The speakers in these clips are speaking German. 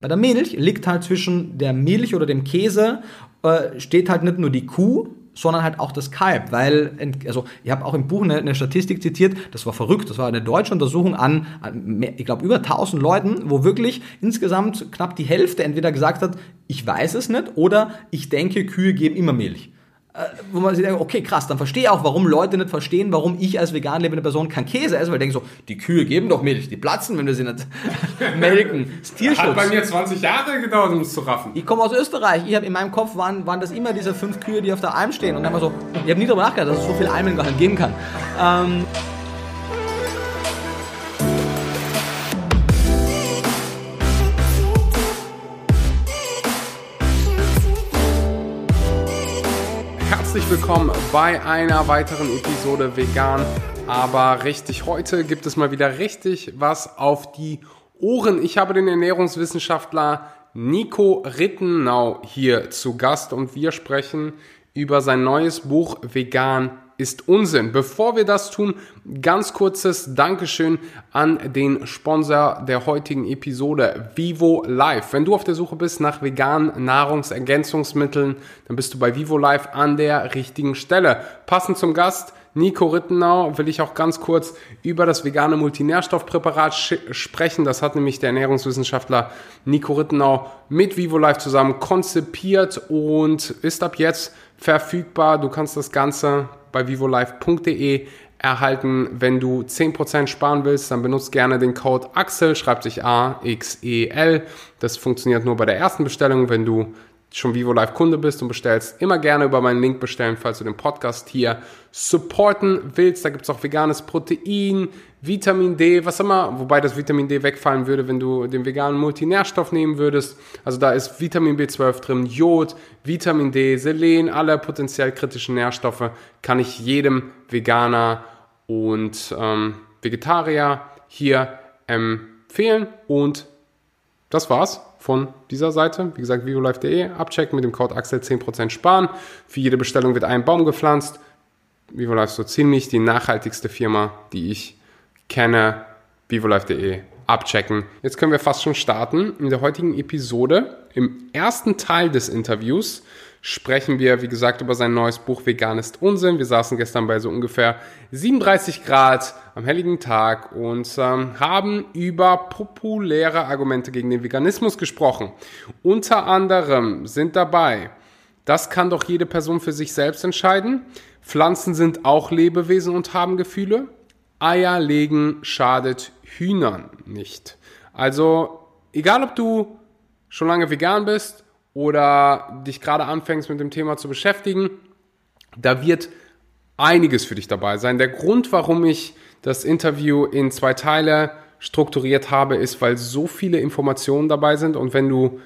Bei der Milch liegt halt zwischen der Milch oder dem Käse, äh, steht halt nicht nur die Kuh, sondern halt auch das Kalb, weil, also ich habe auch im Buch eine, eine, Statistik zitiert, das war verrückt, das war eine deutsche Untersuchung an, an ich glaube, über 1000 Leuten, wo wirklich insgesamt knapp die Hälfte entweder gesagt hat, ich weiß es nicht oder ich denke, Kühe geben immer Milch. Äh, wo man sich denkt, okay, krass, dann verstehe ich auch, warum Leute nicht verstehen, warum ich als vegan lebende Person kein Käse esse, weil ich denke so, die Kühe geben doch Milch, die platzen, wenn wir sie nicht melken. Das Tierschutz. Hat bei mir 20 Jahre gedauert, um es zu raffen. Ich komme aus Österreich, ich habe in meinem Kopf waren, waren das immer diese fünf Kühe, die auf der Alm stehen und dann war so, ich habe nie darüber nachgedacht, dass es so viele Almen gar nicht geben kann. Ähm, herzlich willkommen bei einer weiteren Episode Vegan, aber richtig. Heute gibt es mal wieder richtig was auf die Ohren. Ich habe den Ernährungswissenschaftler Nico Rittenau hier zu Gast und wir sprechen über sein neues Buch Vegan ist Unsinn. Bevor wir das tun, ganz kurzes Dankeschön an den Sponsor der heutigen Episode, Vivo Life. Wenn du auf der Suche bist nach veganen Nahrungsergänzungsmitteln, dann bist du bei Vivo Life an der richtigen Stelle. Passend zum Gast, Nico Rittenau, will ich auch ganz kurz über das vegane Multinährstoffpräparat sprechen. Das hat nämlich der Ernährungswissenschaftler Nico Rittenau mit Vivo Life zusammen konzipiert und ist ab jetzt verfügbar. Du kannst das Ganze bei vivolife.de erhalten. Wenn du 10% sparen willst, dann benutzt gerne den Code AXEL, schreibt sich A-X-E-L. Das funktioniert nur bei der ersten Bestellung. Wenn du schon Vivo Live Kunde bist und bestellst, immer gerne über meinen Link bestellen, falls du den Podcast hier supporten willst. Da gibt es auch veganes Protein, Vitamin D, was immer, wobei das Vitamin D wegfallen würde, wenn du den veganen Multinährstoff nehmen würdest. Also da ist Vitamin B12 drin, Jod, Vitamin D, Selen, alle potenziell kritischen Nährstoffe kann ich jedem Veganer und ähm, Vegetarier hier empfehlen. Und das war's von dieser Seite. Wie gesagt, vivolife.de, abchecken mit dem Code Axel 10% sparen. Für jede Bestellung wird ein Baum gepflanzt. VivoLife ist so ziemlich die nachhaltigste Firma, die ich kenne. vivolife.de, abchecken. Jetzt können wir fast schon starten. In der heutigen Episode, im ersten Teil des Interviews, sprechen wir, wie gesagt, über sein neues Buch Vegan ist Unsinn. Wir saßen gestern bei so ungefähr 37 Grad am helligen Tag und ähm, haben über populäre Argumente gegen den Veganismus gesprochen. Unter anderem sind dabei, das kann doch jede Person für sich selbst entscheiden. Pflanzen sind auch Lebewesen und haben Gefühle. Eier legen schadet Hühnern nicht. Also, egal ob du schon lange vegan bist oder dich gerade anfängst mit dem Thema zu beschäftigen, da wird einiges für dich dabei sein. Der Grund, warum ich das Interview in zwei Teile strukturiert habe, ist, weil so viele Informationen dabei sind und wenn du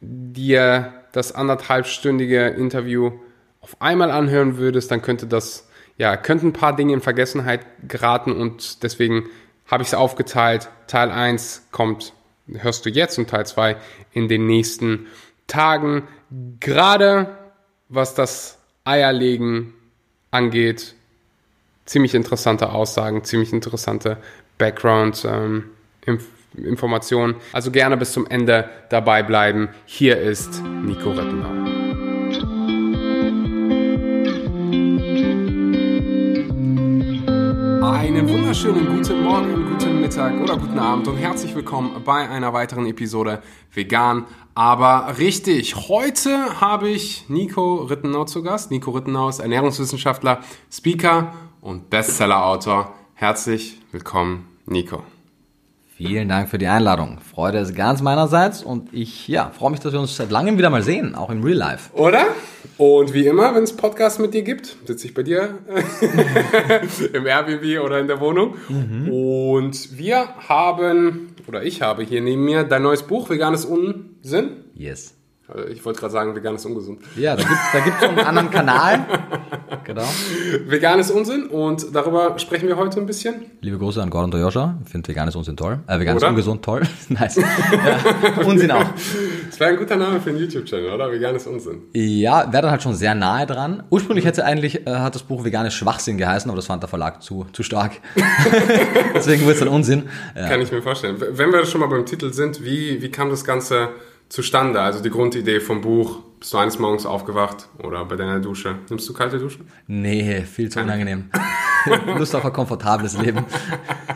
dir das anderthalbstündige Interview auf einmal anhören würdest, dann könnte das, ja, könnten ein paar Dinge in Vergessenheit geraten und deswegen habe ich es aufgeteilt. Teil 1 kommt, hörst du jetzt und Teil 2 in den nächsten Tagen, gerade was das Eierlegen angeht, ziemlich interessante Aussagen, ziemlich interessante Background ähm. Also gerne bis zum Ende dabei bleiben. Hier ist Nico Rittenau. Einen wunderschönen guten Morgen, guten Mittag oder guten Abend und herzlich willkommen bei einer weiteren Episode Vegan, aber richtig. Heute habe ich Nico Rittenau zu Gast. Nico Rittenau ist Ernährungswissenschaftler, Speaker und Bestsellerautor. Herzlich willkommen, Nico. Vielen Dank für die Einladung. Freude ist ganz meinerseits und ich ja, freue mich, dass wir uns seit langem wieder mal sehen, auch im Real Life. Oder? Und wie immer, wenn es Podcasts mit dir gibt, sitze ich bei dir im Airbnb oder in der Wohnung. Mhm. Und wir haben, oder ich habe hier neben mir dein neues Buch, Veganes Unsinn. Yes. Also ich wollte gerade sagen, vegan ist ungesund. Ja, da gibt es da gibt's einen anderen Kanal. Genau. Vegan ist Unsinn und darüber sprechen wir heute ein bisschen. Liebe Grüße an Gordon Toyosha. Ich finde vegan ist Unsinn toll. Äh, vegan Oder? ist ungesund toll. nice. Ja, Unsinn auch. wäre ein guter Name für einen YouTube-Channel, oder? Veganes Unsinn. Ja, wäre dann halt schon sehr nahe dran. Ursprünglich hätte eigentlich, äh, hat das Buch Veganes Schwachsinn geheißen, aber das fand der Verlag zu, zu stark. Deswegen wurde es dann Unsinn. Ja. Kann ich mir vorstellen. Wenn wir schon mal beim Titel sind, wie, wie kam das Ganze zustande? Also die Grundidee vom Buch. Bist du eines Morgens aufgewacht oder bei deiner Dusche? Nimmst du kalte Duschen? Nee, viel zu unangenehm. Lust auf ein komfortables Leben.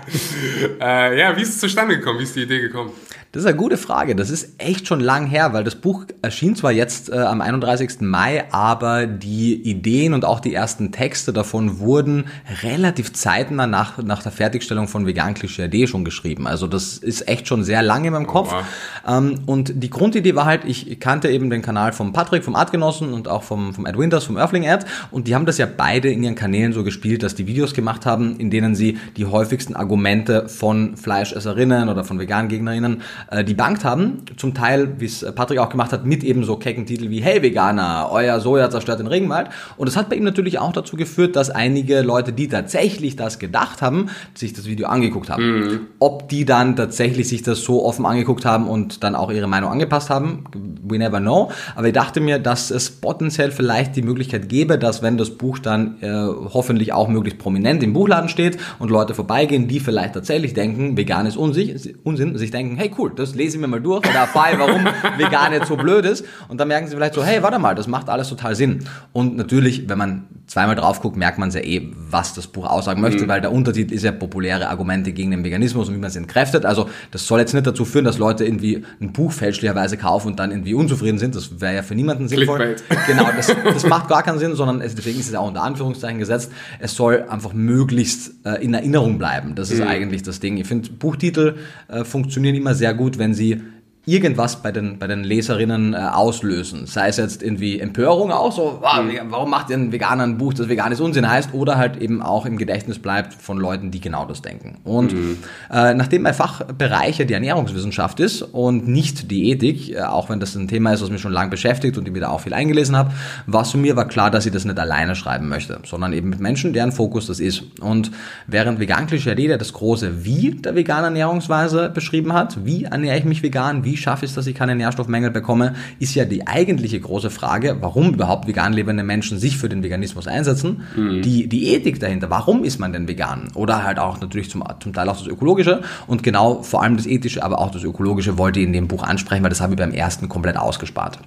äh, ja, wie ist es zustande gekommen? Wie ist die Idee gekommen? Das ist eine gute Frage. Das ist echt schon lang her, weil das Buch erschien zwar jetzt äh, am 31. Mai, aber die Ideen und auch die ersten Texte davon wurden relativ zeitnah nach, nach der Fertigstellung von Vegan Klischee schon geschrieben. Also das ist echt schon sehr lange in meinem Kopf. Oh, wow. ähm, und die Grundidee war halt, ich kannte eben den Kanal vom Patrick, vom Artgenossen und auch vom, vom Ed Winters, vom Earthling Ad und die haben das ja beide in ihren Kanälen so gespielt, dass die Videos gemacht haben, in denen sie die häufigsten Argumente von Fleischesserinnen oder von Vegan-Gegnerinnen äh, debunked haben. Zum Teil, wie es Patrick auch gemacht hat, mit eben so kecken Titel wie Hey Veganer, euer Soja zerstört den Regenwald. Und das hat bei ihm natürlich auch dazu geführt, dass einige Leute, die tatsächlich das gedacht haben, sich das Video angeguckt haben. Mhm. Ob die dann tatsächlich sich das so offen angeguckt haben und dann auch ihre Meinung angepasst haben, we never know. Aber ich dachte mir, dass es potenziell vielleicht die Möglichkeit gäbe, dass wenn das Buch dann äh, hoffentlich auch möglichst prominent im Buchladen steht und Leute vorbeigehen, die vielleicht tatsächlich denken, vegan ist Unsinn, sich denken, hey cool, das lese ich mir mal durch oder erfahre, warum vegan jetzt so blöd ist. Und dann merken sie vielleicht so, hey, warte mal, das macht alles total Sinn. Und natürlich, wenn man zweimal drauf guckt, merkt man sehr eh, was das Buch aussagen möchte, mhm. weil der Untertitel ist ja populäre Argumente gegen den Veganismus und wie man es entkräftet. Also das soll jetzt nicht dazu führen, dass Leute irgendwie ein Buch fälschlicherweise kaufen und dann irgendwie unzufrieden sind. Das wäre ja für niemanden sinnvoll. Genau, das, das macht gar keinen Sinn, sondern es, deswegen ist es auch unter Anführungszeichen gesetzt. Es soll einfach möglichst äh, in Erinnerung bleiben. Das ist mhm. eigentlich das Ding. Ich finde, Buchtitel äh, funktionieren immer sehr gut, wenn sie irgendwas bei den, bei den Leserinnen äh, auslösen. Sei es jetzt irgendwie Empörung auch, so, wow, warum macht ihr ein Veganer ein Buch, das veganes Unsinn heißt, oder halt eben auch im Gedächtnis bleibt von Leuten, die genau das denken. Und mhm. äh, nachdem mein Fachbereich ja die Ernährungswissenschaft ist und nicht die Ethik, äh, auch wenn das ein Thema ist, was mich schon lange beschäftigt und ich mir da auch viel eingelesen habe, war es für mir war klar, dass ich das nicht alleine schreiben möchte, sondern eben mit Menschen, deren Fokus das ist. Und während Vegan Klischee das große Wie der veganen Ernährungsweise beschrieben hat, wie ernähre ich mich vegan, wie wie schaffe ich es, dass ich keine Nährstoffmängel bekomme, ist ja die eigentliche große Frage, warum überhaupt vegan lebende Menschen sich für den Veganismus einsetzen. Mhm. Die, die Ethik dahinter, warum ist man denn vegan? Oder halt auch natürlich zum, zum Teil auch das Ökologische und genau vor allem das Ethische, aber auch das Ökologische wollte ich in dem Buch ansprechen, weil das habe ich beim ersten komplett ausgespart.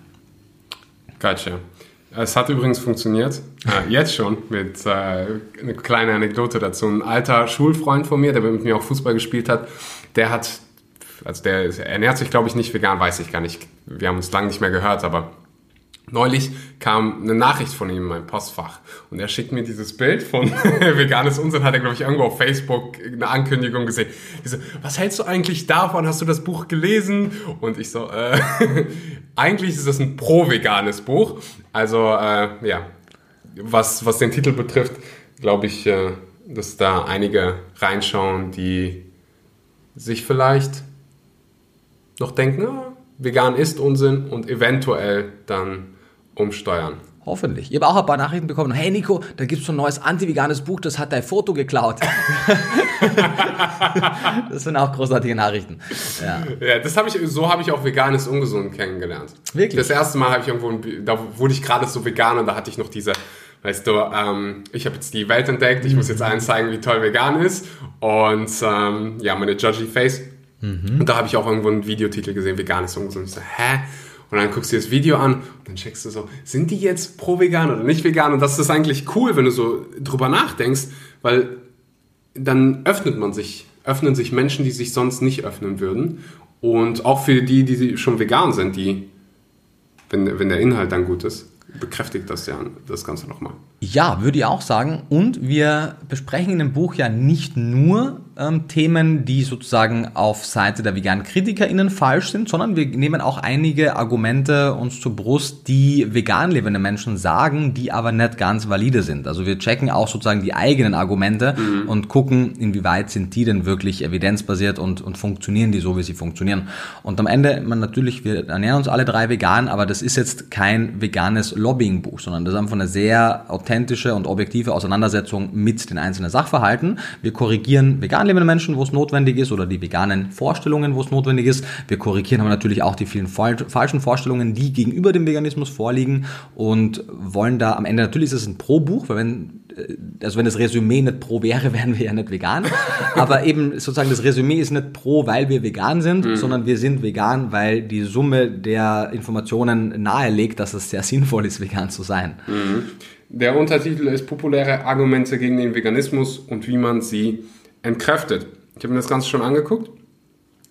Gotcha. Es hat übrigens funktioniert, äh, jetzt schon, mit äh, eine kleine Anekdote dazu. Ein alter Schulfreund von mir, der mit mir auch Fußball gespielt hat, der hat also der ernährt sich, glaube ich, nicht vegan, weiß ich gar nicht. Wir haben uns lange nicht mehr gehört, aber Neulich kam eine Nachricht von ihm in mein Postfach und er schickt mir dieses Bild von Veganes Unsinn, hat er, glaube ich, irgendwo auf Facebook eine Ankündigung gesehen. Ich so, was hältst du eigentlich davon? Hast du das Buch gelesen? Und ich so, äh, eigentlich ist das ein pro-veganes Buch. Also, äh, ja, was, was den Titel betrifft, glaube ich, äh, dass da einige reinschauen, die sich vielleicht noch denken, ah, vegan ist Unsinn und eventuell dann umsteuern. Hoffentlich. Ich habe auch ein paar Nachrichten bekommen. Hey Nico, da gibt es so ein neues anti-veganes Buch, das hat dein Foto geklaut. das sind auch großartige Nachrichten. Ja, ja das habe ich, so habe ich auch veganes Ungesund kennengelernt. Wirklich? Das erste Mal habe ich irgendwo, da wurde ich gerade so vegan und da hatte ich noch diese, weißt du, ähm, ich habe jetzt die Welt entdeckt, ich muss jetzt allen zeigen, wie toll vegan ist. Und ähm, ja, meine Judgy Face Mhm. Und da habe ich auch irgendwo einen Videotitel gesehen, veganes Ungesund. Und ich so, hä? Und dann guckst du dir das Video an und dann checkst du so, sind die jetzt pro vegan oder nicht vegan? Und das ist eigentlich cool, wenn du so drüber nachdenkst, weil dann öffnet man sich, öffnen sich Menschen, die sich sonst nicht öffnen würden. Und auch für die, die schon vegan sind, die, wenn, wenn der Inhalt dann gut ist, bekräftigt das ja das Ganze nochmal. Ja, würde ich auch sagen. Und wir besprechen in dem Buch ja nicht nur ähm, Themen, die sozusagen auf Seite der veganen KritikerInnen falsch sind, sondern wir nehmen auch einige Argumente uns zur Brust, die vegan lebende Menschen sagen, die aber nicht ganz valide sind. Also wir checken auch sozusagen die eigenen Argumente mhm. und gucken, inwieweit sind die denn wirklich evidenzbasiert und, und funktionieren die so, wie sie funktionieren. Und am Ende, man natürlich, wir ernähren uns alle drei vegan, aber das ist jetzt kein veganes Lobbying-Buch, sondern das ist einfach eine sehr authentische und objektive Auseinandersetzung mit den einzelnen Sachverhalten. Wir korrigieren vegane lebenden Menschen, wo es notwendig ist, oder die veganen Vorstellungen, wo es notwendig ist. Wir korrigieren aber natürlich auch die vielen falschen Vorstellungen, die gegenüber dem Veganismus vorliegen und wollen da am Ende, natürlich ist es ein Pro-Buch, weil wenn äh, also wenn das Resümee nicht pro wäre, wären wir ja nicht vegan. Aber eben sozusagen das Resümee ist nicht pro, weil wir vegan sind, mhm. sondern wir sind vegan, weil die Summe der Informationen nahelegt, dass es sehr sinnvoll ist, vegan zu sein. Mhm. Der Untertitel ist Populäre Argumente gegen den Veganismus und wie man sie entkräftet. Ich habe mir das Ganze schon angeguckt,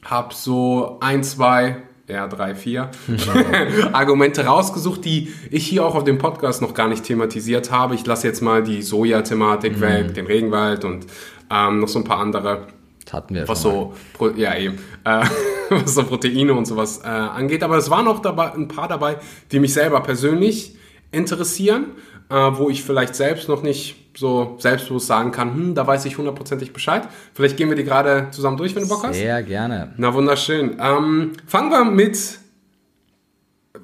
habe so ein, zwei ja, drei, vier Argumente rausgesucht, die ich hier auch auf dem Podcast noch gar nicht thematisiert habe. Ich lasse jetzt mal die Soja-Thematik mhm. weg, den Regenwald und ähm, noch so ein paar andere. Hatten wir was so, Pro, ja eben, äh, was so Proteine und sowas äh, angeht. Aber es waren auch dabei, ein paar dabei, die mich selber persönlich interessieren, äh, wo ich vielleicht selbst noch nicht so selbstbewusst sagen kann, hm, da weiß ich hundertprozentig Bescheid. Vielleicht gehen wir die gerade zusammen durch, wenn du Bock hast. Sehr gerne. Na wunderschön. Ähm, fangen wir mit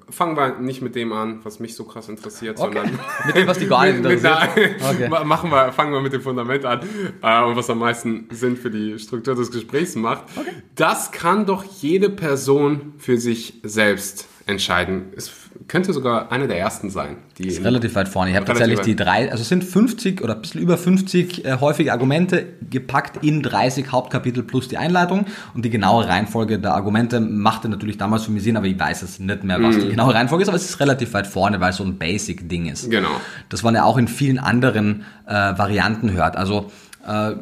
fangen wir nicht mit dem an, was mich so krass interessiert, okay. sondern mit dem, was die nicht interessiert. okay. machen wir, fangen wir mit dem Fundament an äh, und was am meisten Sinn für die Struktur des Gesprächs macht. Okay. Das kann doch jede Person für sich selbst entscheiden. Es könnte sogar eine der ersten sein. Die ist relativ weit vorne. Ich habe tatsächlich die drei, also es sind 50 oder ein bisschen über 50 äh, häufige Argumente gepackt in 30 Hauptkapitel plus die Einleitung. Und die genaue Reihenfolge der Argumente machte natürlich damals für mich Sinn, aber ich weiß es nicht mehr, was mm. die genaue Reihenfolge ist, aber es ist relativ weit vorne, weil es so ein Basic-Ding ist. Genau. Das man ja auch in vielen anderen äh, Varianten hört. Also, äh,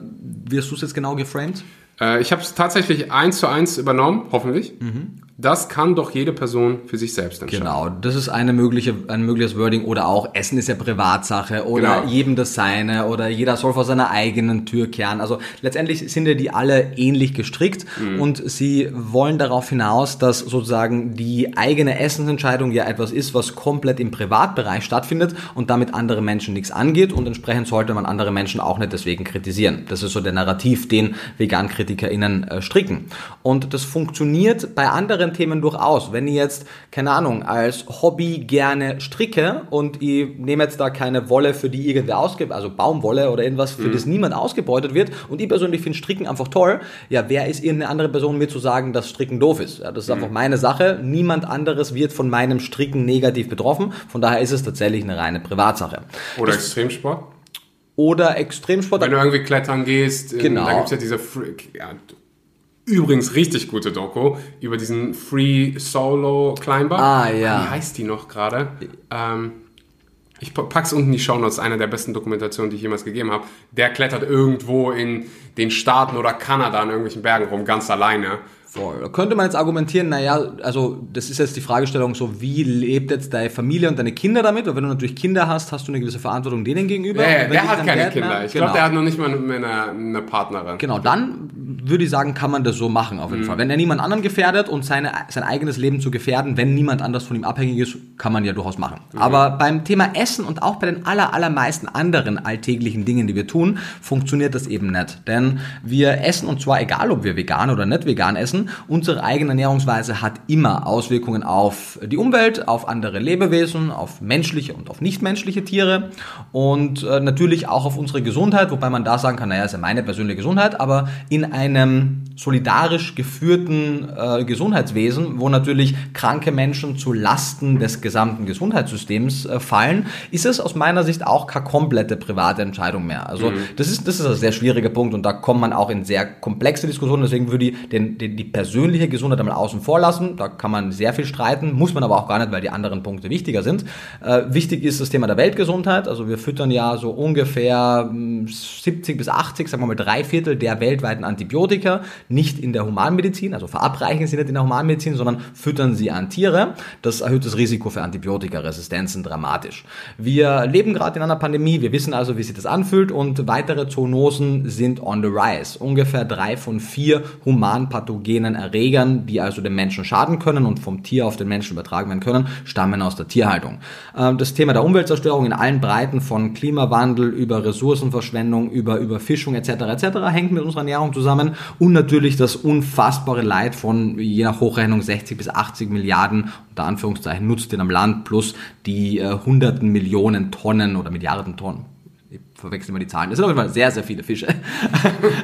wirst du es jetzt genau geframed? Äh, ich habe es tatsächlich eins zu eins übernommen, hoffentlich. Mhm. Das kann doch jede Person für sich selbst entscheiden. Genau, das ist eine mögliche, ein mögliches Wording oder auch Essen ist ja Privatsache oder genau. jedem das seine oder jeder soll vor seiner eigenen Tür kehren. Also letztendlich sind ja die alle ähnlich gestrickt mhm. und sie wollen darauf hinaus, dass sozusagen die eigene Essensentscheidung ja etwas ist, was komplett im Privatbereich stattfindet und damit andere Menschen nichts angeht und entsprechend sollte man andere Menschen auch nicht deswegen kritisieren. Das ist so der Narrativ, den VegankritikerInnen äh, stricken. Und das funktioniert bei anderen anderen Themen durchaus. Wenn ich jetzt, keine Ahnung, als Hobby gerne stricke und ich nehme jetzt da keine Wolle, für die irgendwer ausgibt, also Baumwolle oder irgendwas, für mhm. das niemand ausgebeutet wird und ich persönlich finde Stricken einfach toll, ja, wer ist irgendeine andere Person mir zu sagen, dass Stricken doof ist? Ja, das ist mhm. einfach meine Sache. Niemand anderes wird von meinem Stricken negativ betroffen. Von daher ist es tatsächlich eine reine Privatsache. Oder das, Extremsport? oder Extremsport. Wenn du irgendwie klettern gehst, genau. da gibt es ja diese, ja, Übrigens richtig gute Doku über diesen Free Solo Climber. Ah, ja. Wie heißt die noch gerade? Ähm, ich pack's unten in die Show Notes, eine der besten Dokumentationen, die ich jemals gegeben habe. Der klettert irgendwo in den Staaten oder Kanada in irgendwelchen Bergen rum, ganz alleine. Voll. Da könnte man jetzt argumentieren, naja, also das ist jetzt die Fragestellung so, wie lebt jetzt deine Familie und deine Kinder damit? Weil wenn du natürlich Kinder hast, hast du eine gewisse Verantwortung denen gegenüber. Ja, der hat keine Kinder. Mehr, ich genau. glaube, der hat noch nicht mal eine, eine, Partnerin. Genau, dann würde ich sagen, kann man das so machen auf jeden mhm. Fall. Wenn er niemand anderen gefährdet und seine, sein eigenes Leben zu gefährden, wenn niemand anders von ihm abhängig ist, kann man ja durchaus machen. Mhm. Aber beim Thema Essen und auch bei den aller, allermeisten anderen alltäglichen Dingen, die wir tun, funktioniert das eben nicht. Denn wir essen und zwar egal, ob wir vegan oder nicht vegan essen, essen. Unsere eigene Ernährungsweise hat immer Auswirkungen auf die Umwelt, auf andere Lebewesen, auf menschliche und auf nichtmenschliche Tiere und äh, natürlich auch auf unsere Gesundheit, wobei man da sagen kann, naja, ist ja meine persönliche Gesundheit, aber in einem solidarisch geführten äh, Gesundheitswesen, wo natürlich kranke Menschen zu Lasten des gesamten Gesundheitssystems äh, fallen, ist es aus meiner Sicht auch keine komplette private Entscheidung mehr. Also mhm. das ist das ist ein sehr schwieriger Punkt und da kommt man auch in sehr komplexe Diskussionen. Deswegen würde ich den, den, die persönliche Gesundheit einmal außen vor lassen. Da kann man sehr viel streiten, muss man aber auch gar nicht, weil die anderen Punkte wichtiger sind. Äh, wichtig ist das Thema der Weltgesundheit. Also wir füttern ja so ungefähr 70 hm, bis 80, sagen wir mal drei Viertel der weltweiten Antibiotika nicht in der Humanmedizin, also verabreichen sie nicht in der Humanmedizin, sondern füttern sie an Tiere. Das erhöht das Risiko für Antibiotikaresistenzen dramatisch. Wir leben gerade in einer Pandemie, wir wissen also, wie sich das anfühlt und weitere Zoonosen sind on the rise. Ungefähr drei von vier humanpathogenen Erregern, die also dem Menschen schaden können und vom Tier auf den Menschen übertragen werden können, stammen aus der Tierhaltung. Ähm, das Thema der Umweltzerstörung in allen Breiten von Klimawandel über Ressourcenverschwendung, über Überfischung etc. etc. hängt mit unserer Ernährung zusammen und natürlich das unfassbare Leid von je nach Hochrechnung 60 bis 80 Milliarden unter Anführungszeichen Nutztieren am Land plus die äh, hunderten Millionen Tonnen oder Milliarden Tonnen verwechseln wir die Zahlen. Das sind auf jeden Fall sehr, sehr viele Fische.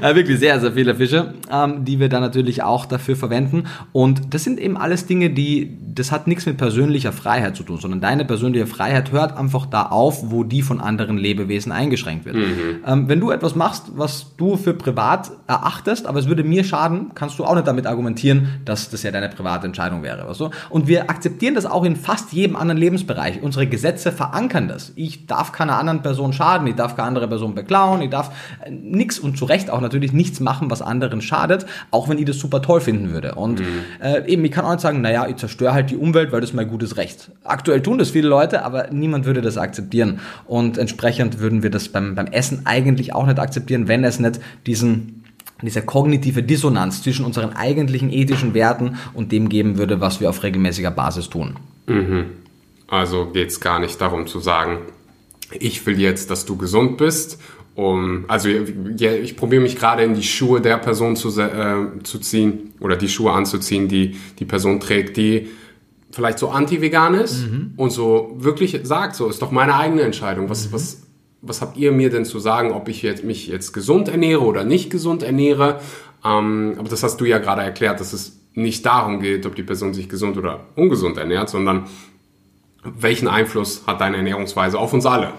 Äh, wirklich sehr, sehr viele Fische, ähm, die wir dann natürlich auch dafür verwenden. Und das sind eben alles Dinge, die, das hat nichts mit persönlicher Freiheit zu tun, sondern deine persönliche Freiheit hört einfach da auf, wo die von anderen Lebewesen eingeschränkt wird. Mhm. Ähm, wenn du etwas machst, was du für privat erachtest, aber es würde mir schaden, kannst du auch nicht damit argumentieren, dass das ja deine private Entscheidung wäre. Weißt du? Und wir akzeptieren das auch in fast jedem anderen Lebensbereich. Unsere Gesetze verankern das. Ich darf keiner anderen Person schaden, ich darf keine andere Person beklauen, ich darf äh, nichts und zu Recht auch natürlich nichts machen, was anderen schadet, auch wenn ich das super toll finden würde. Und mhm. äh, eben, ich kann auch nicht sagen, naja, ich zerstöre halt die Umwelt, weil das ist mein gutes Recht. Aktuell tun das viele Leute, aber niemand würde das akzeptieren. Und entsprechend würden wir das beim, beim Essen eigentlich auch nicht akzeptieren, wenn es nicht diesen diese kognitive Dissonanz zwischen unseren eigentlichen ethischen Werten und dem geben würde, was wir auf regelmäßiger Basis tun. Mhm. Also geht es gar nicht darum zu sagen, ich will jetzt, dass du gesund bist. Um, also ja, ich probiere mich gerade in die Schuhe der Person zu, äh, zu ziehen oder die Schuhe anzuziehen, die die Person trägt, die vielleicht so anti-vegan ist mhm. und so wirklich sagt, so ist doch meine eigene Entscheidung. Was, mhm. was, was habt ihr mir denn zu sagen, ob ich jetzt, mich jetzt gesund ernähre oder nicht gesund ernähre? Ähm, aber das hast du ja gerade erklärt, dass es nicht darum geht, ob die Person sich gesund oder ungesund ernährt, sondern welchen Einfluss hat deine Ernährungsweise auf uns alle?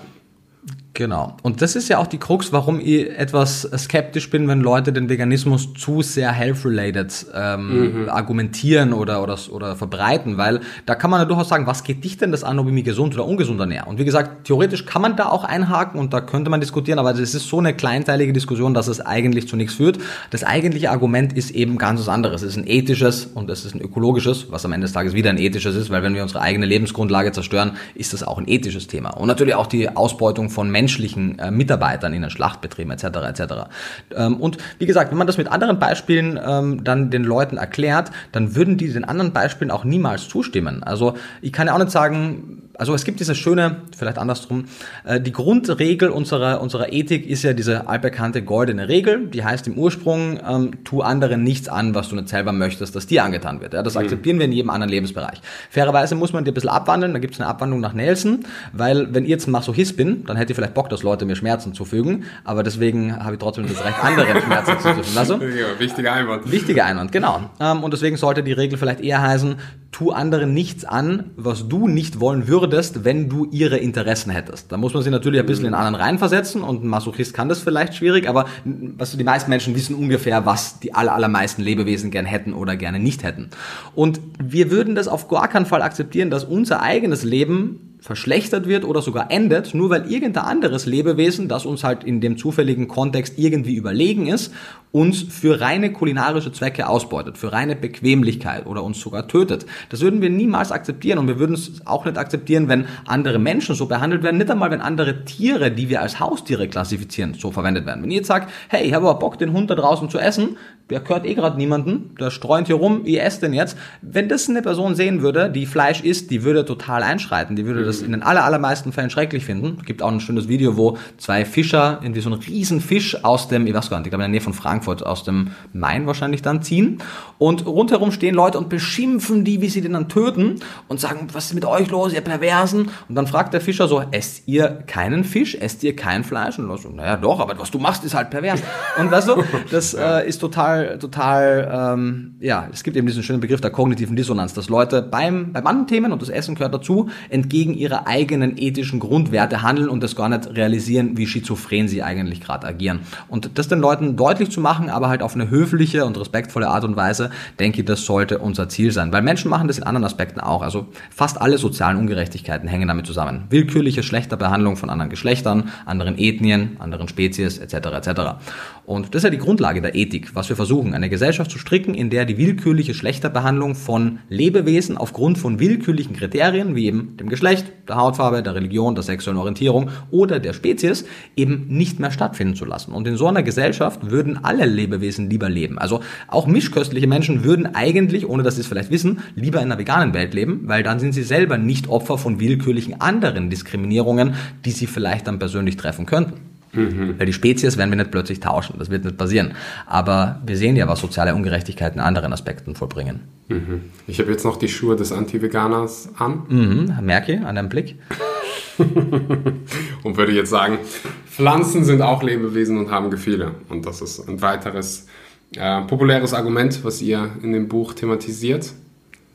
Genau. Und das ist ja auch die Krux, warum ich etwas skeptisch bin, wenn Leute den Veganismus zu sehr health-related ähm, mhm. argumentieren oder, oder, oder verbreiten, weil da kann man ja durchaus sagen, was geht dich denn das an, ob ich mich gesund oder ungesund ernähre? Und wie gesagt, theoretisch kann man da auch einhaken und da könnte man diskutieren, aber das ist so eine kleinteilige Diskussion, dass es eigentlich zu nichts führt. Das eigentliche Argument ist eben ganz was anderes. Es ist ein ethisches und es ist ein ökologisches, was am Ende des Tages wieder ein ethisches ist, weil wenn wir unsere eigene Lebensgrundlage zerstören, ist das auch ein ethisches Thema. Und natürlich auch die Ausbeutung von Menschen menschlichen äh, Mitarbeitern in den Schlachtbetrieben etc. etc. Ähm, und wie gesagt, wenn man das mit anderen Beispielen ähm, dann den Leuten erklärt, dann würden die den anderen Beispielen auch niemals zustimmen. Also ich kann ja auch nicht sagen, also es gibt diese schöne, vielleicht andersrum, äh, die Grundregel unserer, unserer Ethik ist ja diese altbekannte goldene Regel, die heißt im Ursprung, ähm, tu anderen nichts an, was du nicht selber möchtest, dass dir angetan wird. Ja, das mhm. akzeptieren wir in jedem anderen Lebensbereich. Fairerweise muss man die ein bisschen abwandeln, da gibt es eine Abwandlung nach Nelson, weil wenn ich jetzt ein Masochist bin, dann hätte ich vielleicht Bock, dass Leute mir Schmerzen zufügen, aber deswegen habe ich trotzdem das Recht, anderen Schmerzen zuzufügen. Also, ja, wichtiger Einwand. Wichtiger Einwand, genau. Ähm, und deswegen sollte die Regel vielleicht eher heißen, tu anderen nichts an, was du nicht wollen würdest, wenn du ihre Interessen hättest. Da muss man sich natürlich ein bisschen in anderen reinversetzen und ein Masochist kann das vielleicht schwierig, aber was die meisten Menschen wissen ungefähr, was die allermeisten Lebewesen gern hätten oder gerne nicht hätten. Und wir würden das auf gar keinen Fall akzeptieren, dass unser eigenes Leben verschlechtert wird oder sogar endet, nur weil irgendein anderes Lebewesen, das uns halt in dem zufälligen Kontext irgendwie überlegen ist, uns für reine kulinarische Zwecke ausbeutet, für reine Bequemlichkeit oder uns sogar tötet. Das würden wir niemals akzeptieren und wir würden es auch nicht akzeptieren, wenn andere Menschen so behandelt werden, nicht einmal wenn andere Tiere, die wir als Haustiere klassifizieren, so verwendet werden. Wenn ihr jetzt sagt, hey, ich habe aber Bock, den Hund da draußen zu essen, der gehört eh gerade niemanden, der streunt hier rum, ihr esst den jetzt. Wenn das eine Person sehen würde, die Fleisch isst, die würde total einschreiten, die würde das in den aller, allermeisten Fällen schrecklich finden. Es gibt auch ein schönes Video, wo zwei Fischer irgendwie so einen riesen Fisch aus dem, ich weiß gar nicht, ich glaube in der Nähe von Frankfurt, aus dem Main wahrscheinlich dann ziehen. Und rundherum stehen Leute und beschimpfen die, wie sie den dann töten und sagen, was ist mit euch los, ihr Perversen? Und dann fragt der Fischer so, esst ihr keinen Fisch, esst ihr kein Fleisch? Und so, naja doch, aber was du machst, ist halt pervers. Und weißt du, das äh, ist total total, total, ähm, ja, es gibt eben diesen schönen Begriff der kognitiven Dissonanz, dass Leute beim, bei manchen Themen, und das Essen gehört dazu, entgegen ihrer eigenen ethischen Grundwerte handeln und das gar nicht realisieren, wie schizophren sie eigentlich gerade agieren. Und das den Leuten deutlich zu machen, aber halt auf eine höfliche und respektvolle Art und Weise, denke ich, das sollte unser Ziel sein. Weil Menschen machen das in anderen Aspekten auch. Also fast alle sozialen Ungerechtigkeiten hängen damit zusammen. Willkürliche schlechter Behandlung von anderen Geschlechtern, anderen Ethnien, anderen Spezies etc. etc. Und das ist ja die Grundlage der Ethik, was wir versuchen, eine Gesellschaft zu stricken, in der die willkürliche Schlechterbehandlung von Lebewesen aufgrund von willkürlichen Kriterien, wie eben dem Geschlecht, der Hautfarbe, der Religion, der sexuellen Orientierung oder der Spezies, eben nicht mehr stattfinden zu lassen. Und in so einer Gesellschaft würden alle Lebewesen lieber leben. Also auch mischköstliche Menschen würden eigentlich, ohne dass sie es vielleicht wissen, lieber in einer veganen Welt leben, weil dann sind sie selber nicht Opfer von willkürlichen anderen Diskriminierungen, die sie vielleicht dann persönlich treffen könnten. Mhm. Weil die Spezies werden wir nicht plötzlich tauschen, das wird nicht passieren. Aber wir sehen ja, was soziale Ungerechtigkeiten in anderen Aspekten vollbringen. Mhm. Ich habe jetzt noch die Schuhe des Anti-Veganers an. Mhm, merke an deinem Blick. und würde jetzt sagen, Pflanzen sind auch Lebewesen und haben Gefühle. Und das ist ein weiteres äh, populäres Argument, was ihr in dem Buch thematisiert.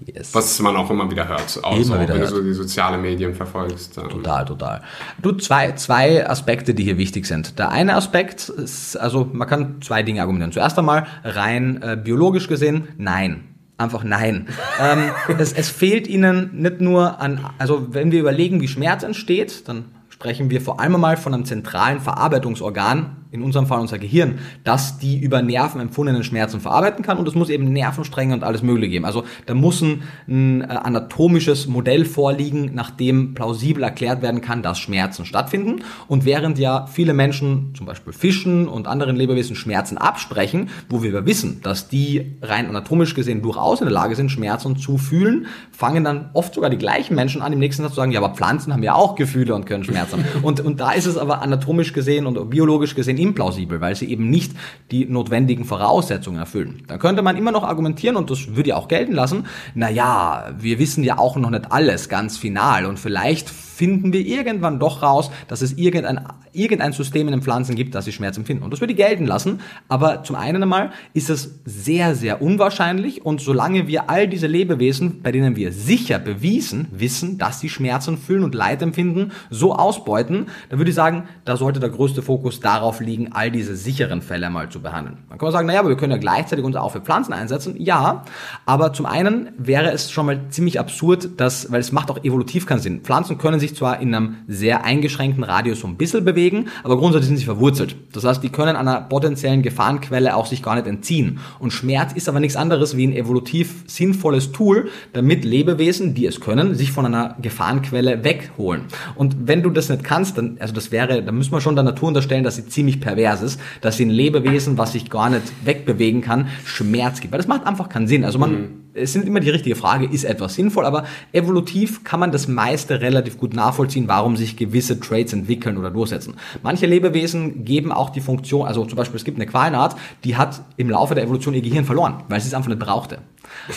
Yes. Was man auch immer wieder hört, auch immer so, wieder wenn hört. du so die sozialen Medien verfolgst. Total, total. Du, zwei, zwei Aspekte, die hier wichtig sind. Der eine Aspekt ist, also man kann zwei Dinge argumentieren. Zuerst einmal rein äh, biologisch gesehen, nein. Einfach nein. ähm, es, es fehlt ihnen nicht nur an, also wenn wir überlegen, wie Schmerz entsteht, dann sprechen wir vor allem mal von einem zentralen Verarbeitungsorgan, in unserem Fall unser Gehirn, das die über Nerven empfundenen Schmerzen verarbeiten kann und es muss eben Nervenstränge und alles Mögliche geben. Also da muss ein, ein äh, anatomisches Modell vorliegen, nach dem plausibel erklärt werden kann, dass Schmerzen stattfinden. Und während ja viele Menschen, zum Beispiel Fischen und anderen Lebewesen, Schmerzen absprechen, wo wir aber wissen, dass die rein anatomisch gesehen durchaus in der Lage sind, Schmerzen zu fühlen, fangen dann oft sogar die gleichen Menschen an, im nächsten Satz zu sagen, ja, aber Pflanzen haben ja auch Gefühle und können Schmerzen. Und, und da ist es aber anatomisch gesehen und biologisch gesehen implausibel, weil sie eben nicht die notwendigen Voraussetzungen erfüllen. Dann könnte man immer noch argumentieren, und das würde ja auch gelten lassen, na ja, wir wissen ja auch noch nicht alles ganz final und vielleicht finden wir irgendwann doch raus, dass es irgendein, irgendein System in den Pflanzen gibt, das sie Schmerz empfinden. Und das würde ich gelten lassen. Aber zum einen einmal ist es sehr, sehr unwahrscheinlich. Und solange wir all diese Lebewesen, bei denen wir sicher bewiesen wissen, dass sie Schmerzen fühlen und Leid empfinden, so ausbeuten, dann würde ich sagen, da sollte der größte Fokus darauf liegen, all diese sicheren Fälle mal zu behandeln. Dann kann man sagen, naja, aber wir können ja gleichzeitig uns auch für Pflanzen einsetzen. Ja, aber zum einen wäre es schon mal ziemlich absurd, dass, weil es macht auch evolutiv keinen Sinn. Pflanzen können sich zwar in einem sehr eingeschränkten Radius so ein bisschen bewegen, aber grundsätzlich sind sie verwurzelt. Das heißt, die können einer potenziellen Gefahrenquelle auch sich gar nicht entziehen. Und Schmerz ist aber nichts anderes wie ein evolutiv sinnvolles Tool, damit Lebewesen, die es können, sich von einer Gefahrenquelle wegholen. Und wenn du das nicht kannst, dann, also das wäre, dann müssen wir schon der Natur unterstellen, dass sie ziemlich pervers ist, dass sie ein Lebewesen, was sich gar nicht wegbewegen kann, Schmerz gibt. Weil das macht einfach keinen Sinn. Also man, mhm es sind immer die richtige Frage, ist etwas sinnvoll, aber evolutiv kann man das meiste relativ gut nachvollziehen, warum sich gewisse Traits entwickeln oder durchsetzen. Manche Lebewesen geben auch die Funktion, also zum Beispiel es gibt eine Qualenart, die hat im Laufe der Evolution ihr Gehirn verloren, weil sie es einfach nicht brauchte.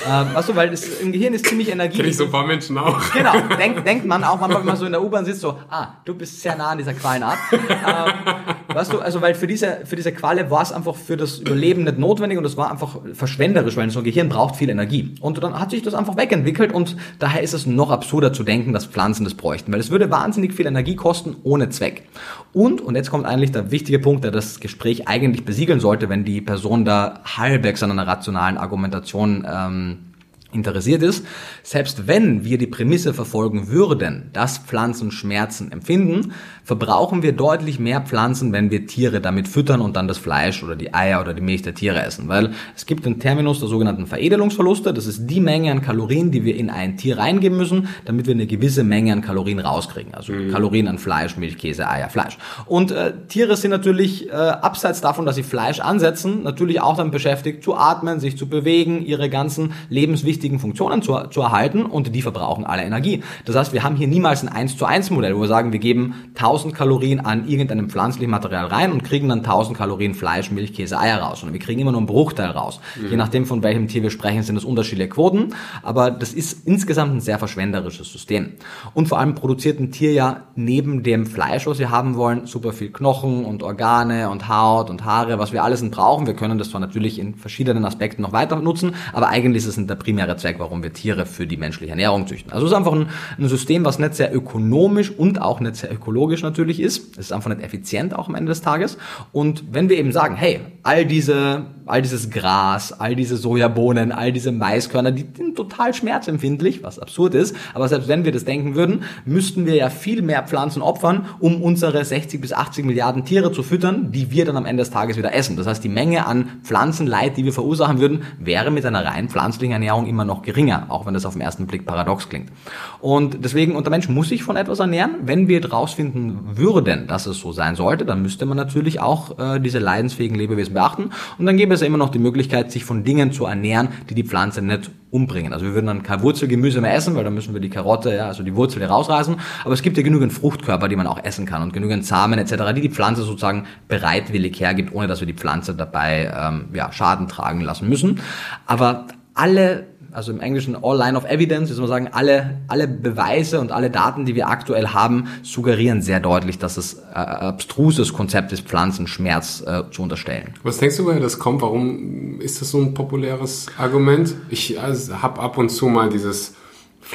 Ähm, weißt du, weil es, im Gehirn ist ziemlich Energie. Kenn ich so ein paar Menschen auch. Genau, denkt, denkt man auch manchmal, wenn man so in der U-Bahn sitzt, so, ah, du bist sehr nah an dieser Qualenart. Ähm, weißt du, also weil für diese, für diese Qualle war es einfach für das Überleben nicht notwendig und es war einfach verschwenderisch, weil so ein Gehirn braucht viel Energie. Und dann hat sich das einfach wegentwickelt und daher ist es noch absurder zu denken, dass Pflanzen das bräuchten, weil es würde wahnsinnig viel Energie kosten ohne Zweck. Und, und jetzt kommt eigentlich der wichtige Punkt, der das Gespräch eigentlich besiegeln sollte, wenn die Person da halbwegs an einer rationalen Argumentation ähm, interessiert ist, selbst wenn wir die Prämisse verfolgen würden, dass Pflanzen Schmerzen empfinden, verbrauchen wir deutlich mehr Pflanzen, wenn wir Tiere damit füttern und dann das Fleisch oder die Eier oder die Milch der Tiere essen. Weil es gibt den Terminus der sogenannten Veredelungsverluste. Das ist die Menge an Kalorien, die wir in ein Tier reingeben müssen, damit wir eine gewisse Menge an Kalorien rauskriegen. Also mhm. Kalorien an Fleisch, Milch, Käse, Eier, Fleisch. Und äh, Tiere sind natürlich äh, abseits davon, dass sie Fleisch ansetzen, natürlich auch dann beschäftigt zu atmen, sich zu bewegen, ihre ganzen lebenswichtigen Funktionen zu, zu erhalten und die verbrauchen alle Energie. Das heißt, wir haben hier niemals ein 1 zu 1 Modell, wo wir sagen, wir geben 1000 Kalorien an irgendeinem pflanzlichen Material rein und kriegen dann 1000 Kalorien Fleisch, Milch, Käse, Eier raus. Und wir kriegen immer nur einen Bruchteil raus. Mhm. Je nachdem, von welchem Tier wir sprechen, sind es unterschiedliche Quoten. Aber das ist insgesamt ein sehr verschwenderisches System. Und vor allem produziert ein Tier ja neben dem Fleisch, was wir haben wollen, super viel Knochen und Organe und Haut und Haare, was wir alles brauchen. Wir können das zwar natürlich in verschiedenen Aspekten noch weiter nutzen, aber eigentlich ist es der primäre Zweck, warum wir Tiere für die menschliche Ernährung züchten. Also es ist einfach ein, ein System, was nicht sehr ökonomisch und auch nicht sehr ökologisch natürlich ist. Es ist einfach nicht effizient auch am Ende des Tages. Und wenn wir eben sagen, hey, all diese, all dieses Gras, all diese Sojabohnen, all diese Maiskörner, die sind total schmerzempfindlich, was absurd ist. Aber selbst wenn wir das denken würden, müssten wir ja viel mehr Pflanzen opfern, um unsere 60 bis 80 Milliarden Tiere zu füttern, die wir dann am Ende des Tages wieder essen. Das heißt, die Menge an Pflanzenleid, die wir verursachen würden, wäre mit einer rein pflanzlichen Ernährung immer noch geringer, auch wenn das auf den ersten Blick paradox klingt. Und deswegen, und der Mensch muss sich von etwas ernähren. Wenn wir herausfinden würden, dass es so sein sollte, dann müsste man natürlich auch äh, diese leidensfähigen Lebewesen beachten. Und dann gäbe es ja immer noch die Möglichkeit, sich von Dingen zu ernähren, die die Pflanze nicht umbringen. Also wir würden dann kein Wurzelgemüse mehr essen, weil dann müssen wir die Karotte, ja, also die Wurzel rausreißen. Aber es gibt ja genügend Fruchtkörper, die man auch essen kann und genügend Samen etc., die die Pflanze sozusagen bereitwillig hergibt, ohne dass wir die Pflanze dabei ähm, ja, Schaden tragen lassen müssen. Aber alle also im Englischen all line of evidence, wie soll man sagen, alle, alle Beweise und alle Daten, die wir aktuell haben, suggerieren sehr deutlich, dass es äh, abstruses Konzept ist, Pflanzenschmerz äh, zu unterstellen. Was denkst du, woher das kommt? Warum ist das so ein populäres Argument? Ich also, habe ab und zu mal dieses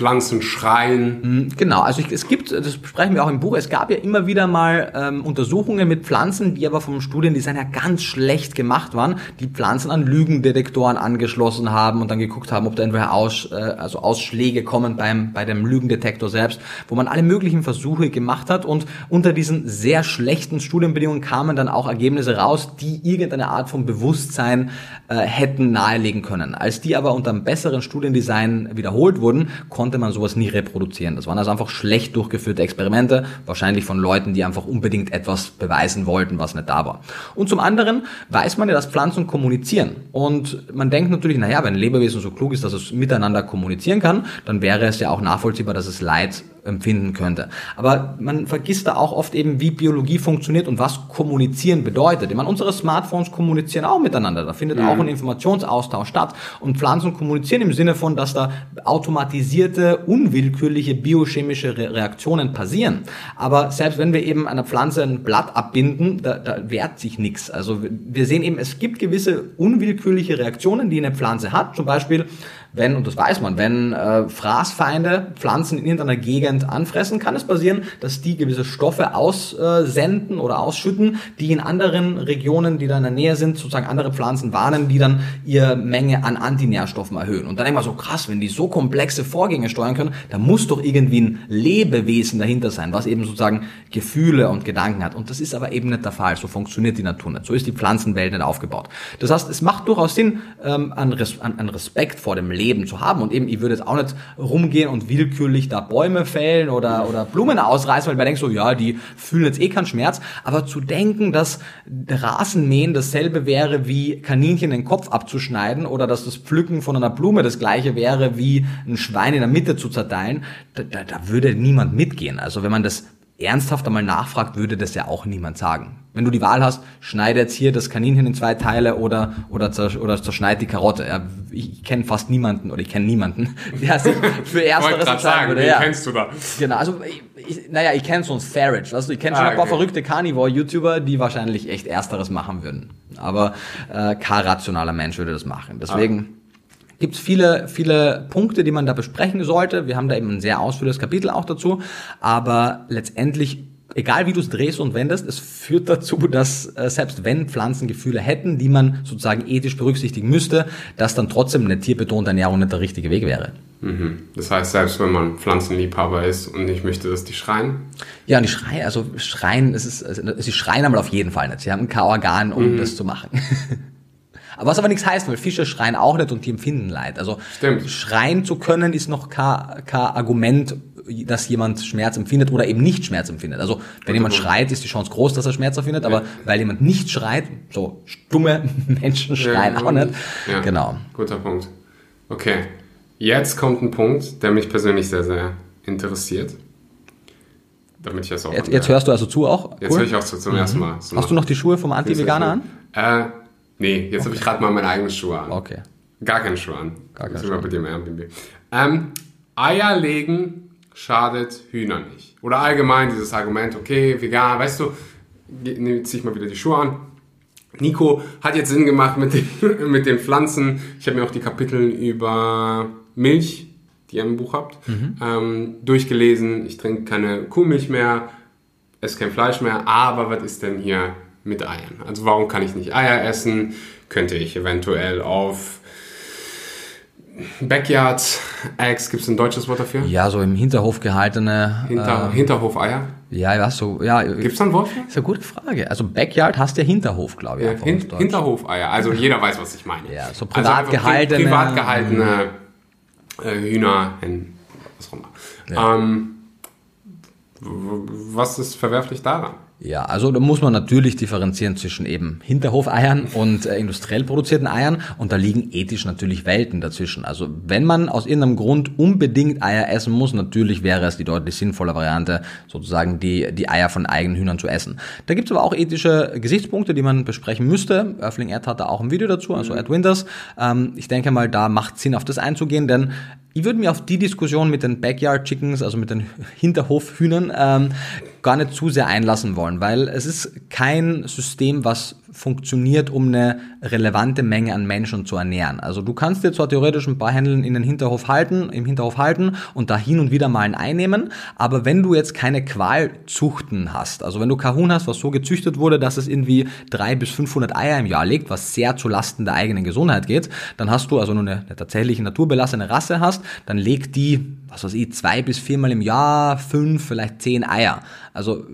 Pflanzen schreien. Hm, genau, also es gibt, das besprechen wir auch im Buch, es gab ja immer wieder mal ähm, Untersuchungen mit Pflanzen, die aber vom Studiendesign ja ganz schlecht gemacht waren, die Pflanzen an Lügendetektoren angeschlossen haben und dann geguckt haben, ob da irgendwelche Aus, äh, also Ausschläge kommen beim, bei dem Lügendetektor selbst, wo man alle möglichen Versuche gemacht hat und unter diesen sehr schlechten Studienbedingungen kamen dann auch Ergebnisse raus, die irgendeine Art von Bewusstsein äh, hätten nahelegen können. Als die aber unter einem besseren Studiendesign wiederholt wurden, konnte man sowas nie reproduzieren. Das waren also einfach schlecht durchgeführte Experimente, wahrscheinlich von Leuten, die einfach unbedingt etwas beweisen wollten, was nicht da war. Und zum anderen weiß man ja, dass Pflanzen kommunizieren. Und man denkt natürlich, naja, wenn ein Lebewesen so klug ist, dass es miteinander kommunizieren kann, dann wäre es ja auch nachvollziehbar, dass es Leid empfinden könnte. Aber man vergisst da auch oft eben, wie Biologie funktioniert und was kommunizieren bedeutet. Ich meine, unsere Smartphones kommunizieren auch miteinander. Da findet mhm. auch ein Informationsaustausch statt. Und Pflanzen kommunizieren im Sinne von, dass da automatisierte, unwillkürliche biochemische Reaktionen passieren. Aber selbst wenn wir eben einer Pflanze ein Blatt abbinden, da, da wehrt sich nichts. Also wir sehen eben, es gibt gewisse unwillkürliche Reaktionen, die eine Pflanze hat. Zum Beispiel wenn, und das weiß man, wenn äh, Fraßfeinde Pflanzen in irgendeiner Gegend anfressen, kann es passieren, dass die gewisse Stoffe aussenden oder ausschütten, die in anderen Regionen, die da in der Nähe sind, sozusagen andere Pflanzen warnen, die dann ihre Menge an Antinährstoffen erhöhen. Und dann man so, krass, wenn die so komplexe Vorgänge steuern können, da muss doch irgendwie ein Lebewesen dahinter sein, was eben sozusagen Gefühle und Gedanken hat. Und das ist aber eben nicht der Fall. So funktioniert die Natur nicht. So ist die Pflanzenwelt nicht aufgebaut. Das heißt, es macht durchaus Sinn, ähm, an, Res an, an Respekt vor dem Leben Leben zu haben. Und eben, ich würde jetzt auch nicht rumgehen und willkürlich da Bäume fällen oder, oder Blumen ausreißen, weil man denkt so, ja, die fühlen jetzt eh keinen Schmerz. Aber zu denken, dass Rasenmähen dasselbe wäre wie Kaninchen den Kopf abzuschneiden oder dass das Pflücken von einer Blume das gleiche wäre wie ein Schwein in der Mitte zu zerteilen, da, da, da würde niemand mitgehen. Also wenn man das ernsthaft einmal nachfragt, würde das ja auch niemand sagen. Wenn du die Wahl hast, schneide jetzt hier das Kaninchen in zwei Teile oder oder, zersch oder zerschneid die Karotte. Ja, ich kenne fast niemanden oder ich kenne niemanden, der sich für ersteres entscheiden sagen, würde. Ja. kennst du da? Genau, also ich, naja, ich kenne so ein Farage, weißt du, ich kenne schon ah, ein paar okay. verrückte Carnivore-YouTuber, die wahrscheinlich echt ersteres machen würden. Aber äh, kein rationaler Mensch würde das machen. Deswegen... Ah gibt es viele, viele Punkte, die man da besprechen sollte. Wir haben da eben ein sehr ausführliches Kapitel auch dazu. Aber letztendlich egal wie du es drehst und wendest, es führt dazu, dass äh, selbst wenn Pflanzen Gefühle hätten, die man sozusagen ethisch berücksichtigen müsste, dass dann trotzdem eine tierbetonte Ernährung nicht der richtige Weg wäre. Mhm. Das heißt, selbst wenn man Pflanzenliebhaber ist und nicht möchte, dass die schreien? Ja, und die schreien, also schreien, es ist, also, sie schreien einmal auf jeden Fall nicht. Sie haben kein Organ, um mhm. das zu machen. Was aber nichts heißt, weil Fische schreien auch nicht und die empfinden Leid. Also Stimmt. schreien zu können ist noch kein, kein Argument, dass jemand Schmerz empfindet oder eben nicht Schmerz empfindet. Also wenn jemand schreit, ist die Chance groß, dass er Schmerz empfindet, aber weil jemand nicht schreit, so stumme Menschen schreien ja, auch nicht. Ja, genau. Guter Punkt. Okay. Jetzt kommt ein Punkt, der mich persönlich sehr, sehr interessiert. Damit ich das auch. Jetzt, jetzt hörst du also zu auch? Cool. Jetzt höre ich auch zu zum mhm. ersten Mal. Hast du noch die Schuhe vom Anti-Veganer an? Äh, Nee, jetzt okay. habe ich gerade mal meine eigenen Schuhe an. Okay. Gar keine Schuhe an. Gar keine Schuhe. bei dir im Airbnb. Ähm, Eier legen schadet Hühner nicht. Oder allgemein dieses Argument, okay, vegan, weißt du, zieh ich mal wieder die Schuhe an. Nico hat jetzt Sinn gemacht mit den, mit den Pflanzen. Ich habe mir auch die Kapitel über Milch, die ihr im Buch habt, mhm. ähm, durchgelesen. Ich trinke keine Kuhmilch mehr, esse kein Fleisch mehr, aber was ist denn hier mit Eiern. Also warum kann ich nicht Eier essen? Könnte ich eventuell auf Backyard Eggs, gibt es ein deutsches Wort dafür? Ja, so im Hinterhof gehaltene. Hinter, äh, Hinterhof-Eier? Ja, ja, so, ja. Gibt es da ein Wort für? Ist eine gute Frage. Also Backyard hast ja Hinterhof, glaube ich. Ja, hin, Hinterhof-Eier, also jeder weiß, was ich meine. Ja, so privat also gehaltene. Privat gehaltene äh, Hühner, Hennen, was auch immer. Ja. Ähm, was ist verwerflich daran? Ja, also da muss man natürlich differenzieren zwischen eben Hinterhofeiern und äh, industriell produzierten Eiern und da liegen ethisch natürlich Welten dazwischen. Also wenn man aus irgendeinem Grund unbedingt Eier essen muss, natürlich wäre es die deutlich sinnvolle Variante, sozusagen die, die Eier von eigenen Hühnern zu essen. Da gibt es aber auch ethische Gesichtspunkte, die man besprechen müsste. Earthling Ed hat da auch ein Video dazu, also Ed Winters. Ähm, ich denke mal, da macht Sinn, auf das einzugehen, denn ich würde mir auf die Diskussion mit den Backyard Chickens, also mit den Hinterhofhühnern, ähm, gar nicht zu sehr einlassen wollen, weil es ist kein System, was funktioniert, um eine relevante Menge an Menschen zu ernähren. Also du kannst dir zwar theoretisch ein paar Händeln in den Hinterhof halten, im Hinterhof halten und da hin und wieder mal ein einnehmen, aber wenn du jetzt keine Qualzuchten hast, also wenn du Kahun hast, was so gezüchtet wurde, dass es irgendwie drei bis 500 Eier im Jahr legt, was sehr zu Lasten der eigenen Gesundheit geht, dann hast du also nur eine, eine tatsächliche naturbelassene Rasse hast, dann legt die was weiß ich, zwei bis viermal im Jahr, fünf, vielleicht zehn Eier. Also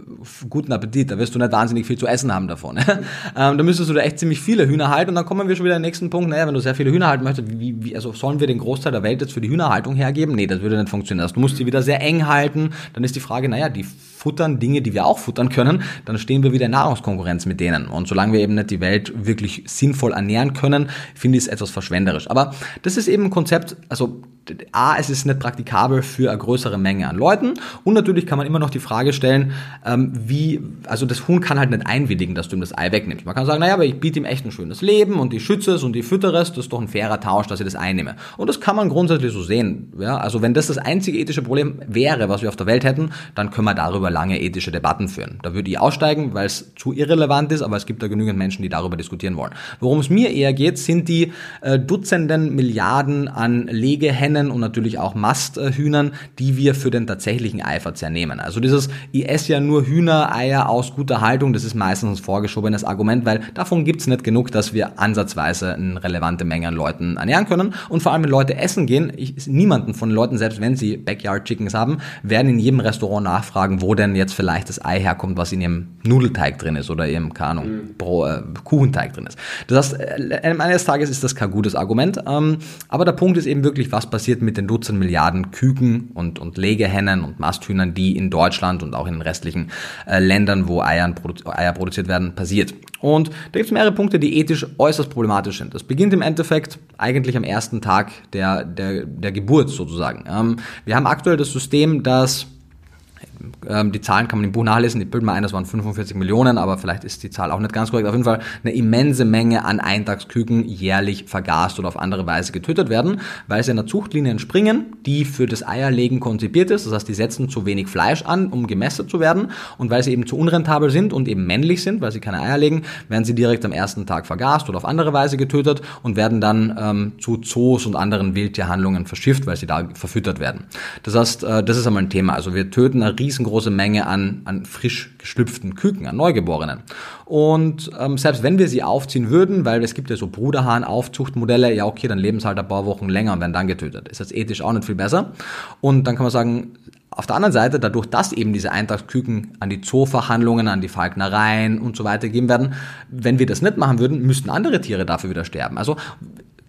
guten Appetit, da wirst du nicht wahnsinnig viel zu essen haben davon. ähm, da müsstest du da echt ziemlich viele Hühner halten und dann kommen wir schon wieder den nächsten Punkt, naja, wenn du sehr viele Hühner halten möchtest, wie, wie, also sollen wir den Großteil der Welt jetzt für die Hühnerhaltung hergeben? Nee, das würde nicht funktionieren. Also du musst die wieder sehr eng halten, dann ist die Frage, naja, die futtern Dinge, die wir auch futtern können, dann stehen wir wieder in Nahrungskonkurrenz mit denen. Und solange wir eben nicht die Welt wirklich sinnvoll ernähren können, finde ich es etwas verschwenderisch. Aber das ist eben ein Konzept, also A, es ist nicht praktikabel für eine größere Menge an Leuten und natürlich kann man immer noch die Frage stellen, ähm, wie, also das Huhn kann halt nicht einwilligen, dass du ihm das Ei wegnimmst. Man kann sagen, naja, aber ich biete ihm echt ein schönes Leben und ich schütze es und ich füttere es, das ist doch ein fairer Tausch, dass ich das einnehme. Und das kann man grundsätzlich so sehen. Ja? Also wenn das das einzige ethische Problem wäre, was wir auf der Welt hätten, dann können wir darüber lange ethische Debatten führen. Da würde ich aussteigen, weil es zu irrelevant ist, aber es gibt da genügend Menschen, die darüber diskutieren wollen. Worum es mir eher geht, sind die äh, Dutzenden Milliarden an Legehennen und natürlich auch Masthühnern, die wir für den tatsächlichen Eiverzehr nehmen. Also dieses, ich esse ja nur Hühnereier aus guter Haltung, das ist meistens ein vorgeschobenes Argument, weil davon gibt's nicht genug, dass wir ansatzweise eine relevante Menge an Leuten ernähren können. Und vor allem, wenn Leute essen gehen, ich, niemanden von Leuten, selbst wenn sie Backyard Chickens haben, werden in jedem Restaurant nachfragen, wo denn jetzt vielleicht das Ei herkommt, was in ihrem Nudelteig drin ist oder ihrem, keine Ahnung, mhm. äh, Kuchenteig drin ist. Das heißt, äh, eines Tages ist das kein gutes Argument. Ähm, aber der Punkt ist eben wirklich, was passiert mit den Dutzend Milliarden Küken und, und Legehennen und Masthühnern, die in Deutschland und auch in den restlichen äh, Ländern, wo Eiern, produ Eier produziert werden, passiert. Und da gibt es mehrere Punkte, die ethisch äußerst problematisch sind. Das beginnt im Endeffekt eigentlich am ersten Tag der, der, der Geburt sozusagen. Ähm, wir haben aktuell das System, dass ähm, die Zahlen kann man im Buch nachlesen. Ich bilde mal ein, das waren 45 Millionen, aber vielleicht ist die Zahl auch nicht ganz korrekt. Auf jeden Fall eine immense Menge an Eintagsküken jährlich vergast oder auf andere Weise getötet werden, weil sie einer Zuchtlinie entspringen, die für das Eierlegen konzipiert ist. Das heißt, die setzen zu wenig Fleisch an, um gemästet zu werden. Und weil sie eben zu unrentabel sind und eben männlich sind, weil sie keine Eier legen, werden sie direkt am ersten Tag vergast oder auf andere Weise getötet und werden dann ähm, zu Zoos und anderen Wildtierhandlungen verschifft, weil sie da verfüttert werden. Das heißt, äh, das ist einmal ein Thema. Also wir töten eine riesengroße Menge an, an frisch geschlüpften Küken, an Neugeborenen. Und ähm, selbst wenn wir sie aufziehen würden, weil es gibt ja so Bruderhahn-Aufzuchtmodelle, ja okay, dann leben sie halt ein paar Wochen länger und werden dann getötet. Ist jetzt ethisch auch nicht viel besser. Und dann kann man sagen, auf der anderen Seite, dadurch, dass eben diese Eintagsküken an die Zooverhandlungen, an die Falknereien und so weiter gegeben werden, wenn wir das nicht machen würden, müssten andere Tiere dafür wieder sterben. Also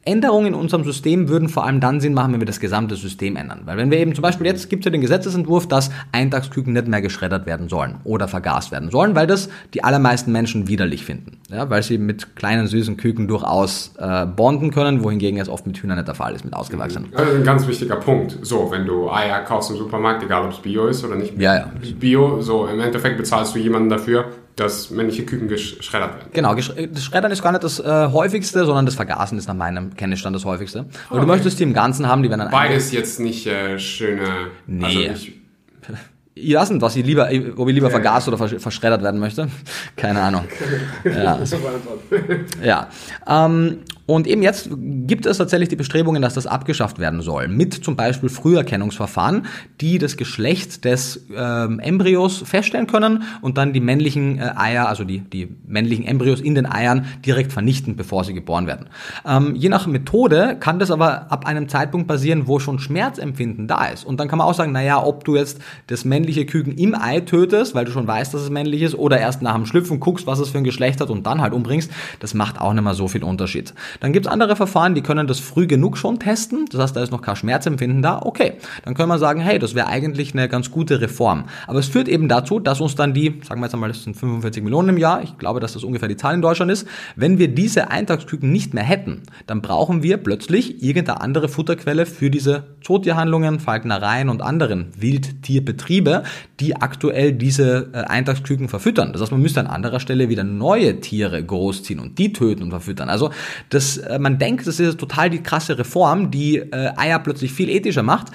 Änderungen in unserem System würden vor allem dann Sinn machen, wenn wir das gesamte System ändern. Weil wenn wir eben zum Beispiel jetzt gibt es ja den Gesetzesentwurf, dass Eintagsküken nicht mehr geschreddert werden sollen oder vergast werden sollen, weil das die allermeisten Menschen widerlich finden. Ja, weil sie mit kleinen süßen Küken durchaus äh, bonden können, wohingegen es oft mit Hühnern nicht der Fall ist, mit ausgewachsenen. Das ist ein ganz wichtiger Punkt. So, wenn du Eier kaufst im Supermarkt, egal ob es Bio ist oder nicht ja, ja. Bio, so im Endeffekt bezahlst du jemanden dafür, dass männliche Küken geschreddert werden. Genau, das Schreddern ist gar nicht das äh, häufigste, sondern das Vergasen ist nach meinem Kenntnisstand das häufigste. Weil okay. du möchtest die im Ganzen haben, die werden dann Beides jetzt nicht äh, schöne. Nee. Also nicht, ich weiß nicht, was ich lieber, ob ich lieber vergast oder verschreddert werden möchte. Keine Ahnung. ja. ja. Ähm, und eben jetzt gibt es tatsächlich die Bestrebungen, dass das abgeschafft werden soll. Mit zum Beispiel Früherkennungsverfahren, die das Geschlecht des ähm, Embryos feststellen können und dann die männlichen äh, Eier, also die, die männlichen Embryos in den Eiern direkt vernichten, bevor sie geboren werden. Ähm, je nach Methode kann das aber ab einem Zeitpunkt passieren, wo schon Schmerzempfinden da ist. Und dann kann man auch sagen, naja, ob du jetzt das männliche Küken im Ei tötest, weil du schon weißt, dass es männlich ist, oder erst nach dem Schlüpfen guckst, was es für ein Geschlecht hat und dann halt umbringst, das macht auch nicht mehr so viel Unterschied. Dann gibt es andere Verfahren, die können das früh genug schon testen. Das heißt, da ist noch kein Schmerzempfinden da. Okay, dann können wir sagen, hey, das wäre eigentlich eine ganz gute Reform. Aber es führt eben dazu, dass uns dann die, sagen wir jetzt einmal, das sind 45 Millionen im Jahr, ich glaube, dass das ungefähr die Zahl in Deutschland ist, wenn wir diese Eintagsküken nicht mehr hätten, dann brauchen wir plötzlich irgendeine andere Futterquelle für diese Zootierhandlungen, Falknereien und anderen Wildtierbetriebe, die aktuell diese äh, Eintagsküken verfüttern. Das heißt, man müsste an anderer Stelle wieder neue Tiere großziehen und die töten und verfüttern. Also das, äh, man denkt, das ist total die krasse Reform, die äh, Eier plötzlich viel ethischer macht,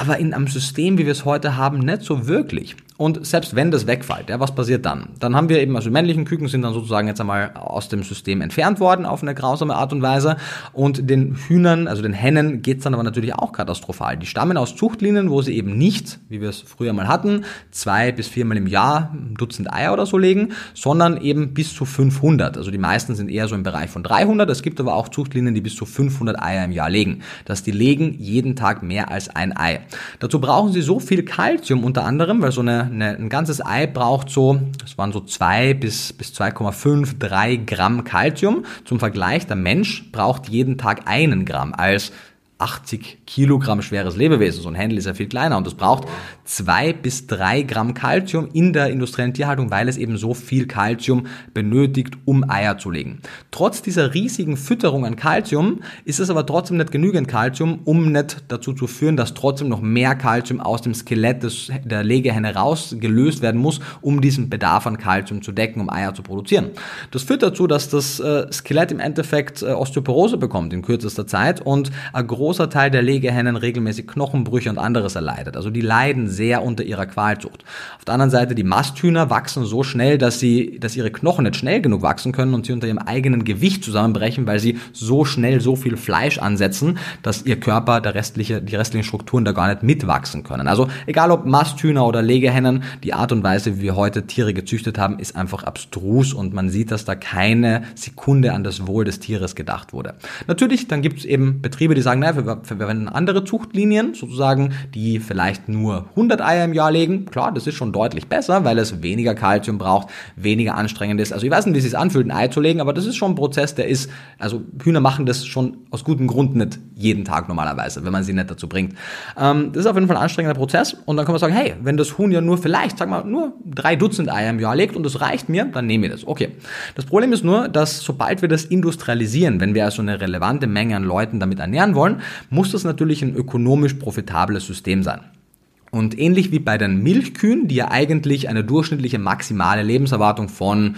aber in einem System, wie wir es heute haben, nicht so wirklich. Und selbst wenn das wegfällt, ja, was passiert dann? Dann haben wir eben, also männlichen Küken sind dann sozusagen jetzt einmal aus dem System entfernt worden auf eine grausame Art und Weise. Und den Hühnern, also den Hennen, geht's dann aber natürlich auch katastrophal. Die stammen aus Zuchtlinien, wo sie eben nicht, wie wir es früher mal hatten, zwei bis viermal im Jahr ein Dutzend Eier oder so legen, sondern eben bis zu 500. Also die meisten sind eher so im Bereich von 300. Es gibt aber auch Zuchtlinien, die bis zu 500 Eier im Jahr legen. Das die legen jeden Tag mehr als ein Ei. Dazu brauchen sie so viel Kalzium unter anderem, weil so eine eine, ein ganzes Ei braucht so, das waren so 2 bis, bis 2,5, 3 Gramm Kalzium. Zum Vergleich, der Mensch braucht jeden Tag einen Gramm als 80 Kilogramm schweres Lebewesen. So ein Händel ist ja viel kleiner und es braucht zwei bis drei Gramm Kalzium in der industriellen Tierhaltung, weil es eben so viel Kalzium benötigt, um Eier zu legen. Trotz dieser riesigen Fütterung an Kalzium ist es aber trotzdem nicht genügend Kalzium, um nicht dazu zu führen, dass trotzdem noch mehr Kalzium aus dem Skelett des, der Legehenne rausgelöst werden muss, um diesen Bedarf an Kalzium zu decken, um Eier zu produzieren. Das führt dazu, dass das äh, Skelett im Endeffekt äh, Osteoporose bekommt in kürzester Zeit und ein großer Teil der Legehennen regelmäßig Knochenbrüche und anderes erleidet. Also die leiden sehr unter ihrer Qualzucht. Auf der anderen Seite, die Masthühner wachsen so schnell, dass sie, dass ihre Knochen nicht schnell genug wachsen können und sie unter ihrem eigenen Gewicht zusammenbrechen, weil sie so schnell so viel Fleisch ansetzen, dass ihr Körper, der restliche, die restlichen Strukturen da gar nicht mitwachsen können. Also egal ob Masthühner oder Legehennen, die Art und Weise, wie wir heute Tiere gezüchtet haben, ist einfach abstrus und man sieht, dass da keine Sekunde an das Wohl des Tieres gedacht wurde. Natürlich, dann gibt es eben Betriebe, die sagen, naja, wir verwenden andere Zuchtlinien, sozusagen, die vielleicht nur 100 Eier im Jahr legen. Klar, das ist schon deutlich besser, weil es weniger Kalzium braucht, weniger anstrengend ist. Also ich weiß nicht, wie es sich anfühlt, ein Ei zu legen, aber das ist schon ein Prozess, der ist, also Hühner machen das schon aus gutem Grund nicht jeden Tag normalerweise, wenn man sie nicht dazu bringt. Ähm, das ist auf jeden Fall ein anstrengender Prozess und dann kann man sagen, hey, wenn das Huhn ja nur vielleicht, sag mal, nur drei Dutzend Eier im Jahr legt und das reicht mir, dann nehme ich das. Okay. Das Problem ist nur, dass sobald wir das industrialisieren, wenn wir also eine relevante Menge an Leuten damit ernähren wollen, muss das natürlich ein ökonomisch profitables System sein. Und ähnlich wie bei den Milchkühen, die ja eigentlich eine durchschnittliche maximale Lebenserwartung von,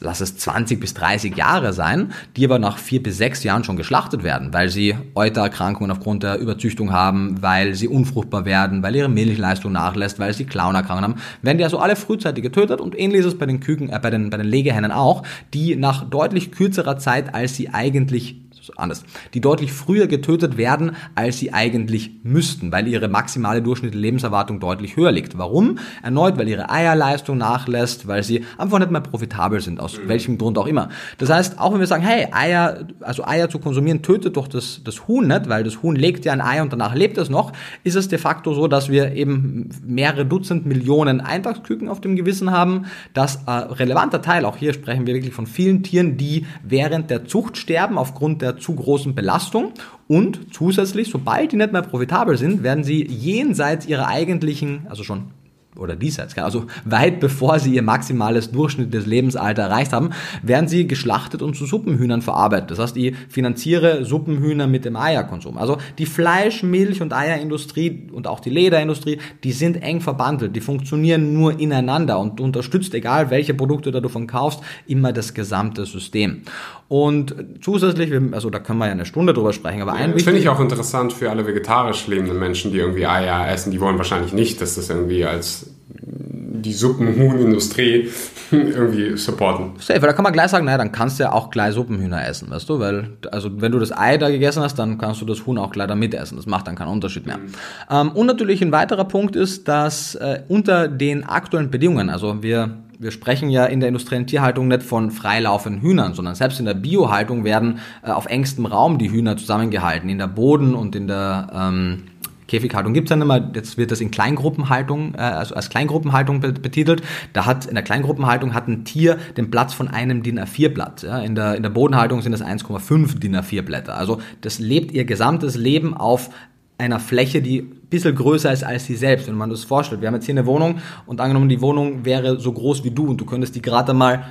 lass es 20 bis 30 Jahre sein, die aber nach vier bis sechs Jahren schon geschlachtet werden, weil sie Eutererkrankungen aufgrund der Überzüchtung haben, weil sie unfruchtbar werden, weil ihre Milchleistung nachlässt, weil sie Klaunerkrankungen haben, werden die also alle frühzeitig getötet und ähnlich ist es bei den Küken, äh, bei den, bei den Legehennen auch, die nach deutlich kürzerer Zeit, als sie eigentlich anders, die deutlich früher getötet werden, als sie eigentlich müssten, weil ihre maximale durchschnittliche Lebenserwartung deutlich höher liegt. Warum? Erneut, weil ihre Eierleistung nachlässt, weil sie einfach nicht mehr profitabel sind, aus mhm. welchem Grund auch immer. Das heißt, auch wenn wir sagen, hey, Eier, also Eier zu konsumieren, tötet doch das, das Huhn nicht, weil das Huhn legt ja ein Ei und danach lebt es noch, ist es de facto so, dass wir eben mehrere Dutzend Millionen Eintagsküken auf dem Gewissen haben, dass ein relevanter Teil, auch hier sprechen wir wirklich von vielen Tieren, die während der Zucht sterben aufgrund der zu großen Belastung und zusätzlich, sobald die nicht mehr profitabel sind, werden sie jenseits ihrer eigentlichen, also schon oder diesseits, also weit bevor sie ihr maximales durchschnittliches Lebensalter erreicht haben, werden sie geschlachtet und zu Suppenhühnern verarbeitet. Das heißt, ich finanziere Suppenhühner mit dem Eierkonsum. Also die Fleisch-, Milch- und Eierindustrie und auch die Lederindustrie, die sind eng verbandelt, die funktionieren nur ineinander und unterstützt, egal welche Produkte du von kaufst, immer das gesamte System. Und zusätzlich, also da können wir ja eine Stunde drüber sprechen, aber ja, ein Das finde ich auch interessant für alle vegetarisch lebenden Menschen, die irgendwie Eier essen. Die wollen wahrscheinlich nicht, dass das irgendwie als die Suppenhuhnindustrie irgendwie supporten. Safe, da kann man gleich sagen, naja, dann kannst du ja auch gleich Suppenhühner essen, weißt du, weil, also wenn du das Ei da gegessen hast, dann kannst du das Huhn auch gleich da mitessen. Das macht dann keinen Unterschied mehr. Mhm. Ähm, und natürlich ein weiterer Punkt ist, dass äh, unter den aktuellen Bedingungen, also wir wir sprechen ja in der industriellen Tierhaltung nicht von freilaufenden Hühnern, sondern selbst in der Biohaltung werden äh, auf engstem Raum die Hühner zusammengehalten, in der Boden und in der ähm, Käfighaltung gibt es dann immer, jetzt wird das in Kleingruppenhaltung, äh, also als Kleingruppenhaltung betitelt. Da hat in der Kleingruppenhaltung hat ein Tier den Platz von einem DIN A4-Blatt. Ja? In, der, in der Bodenhaltung sind es 1,5 DIN A4-Blätter. Also das lebt ihr gesamtes Leben auf einer Fläche, die ein bisschen größer ist als sie selbst, wenn man das vorstellt. Wir haben jetzt hier eine Wohnung und angenommen, die Wohnung wäre so groß wie du und du könntest die gerade mal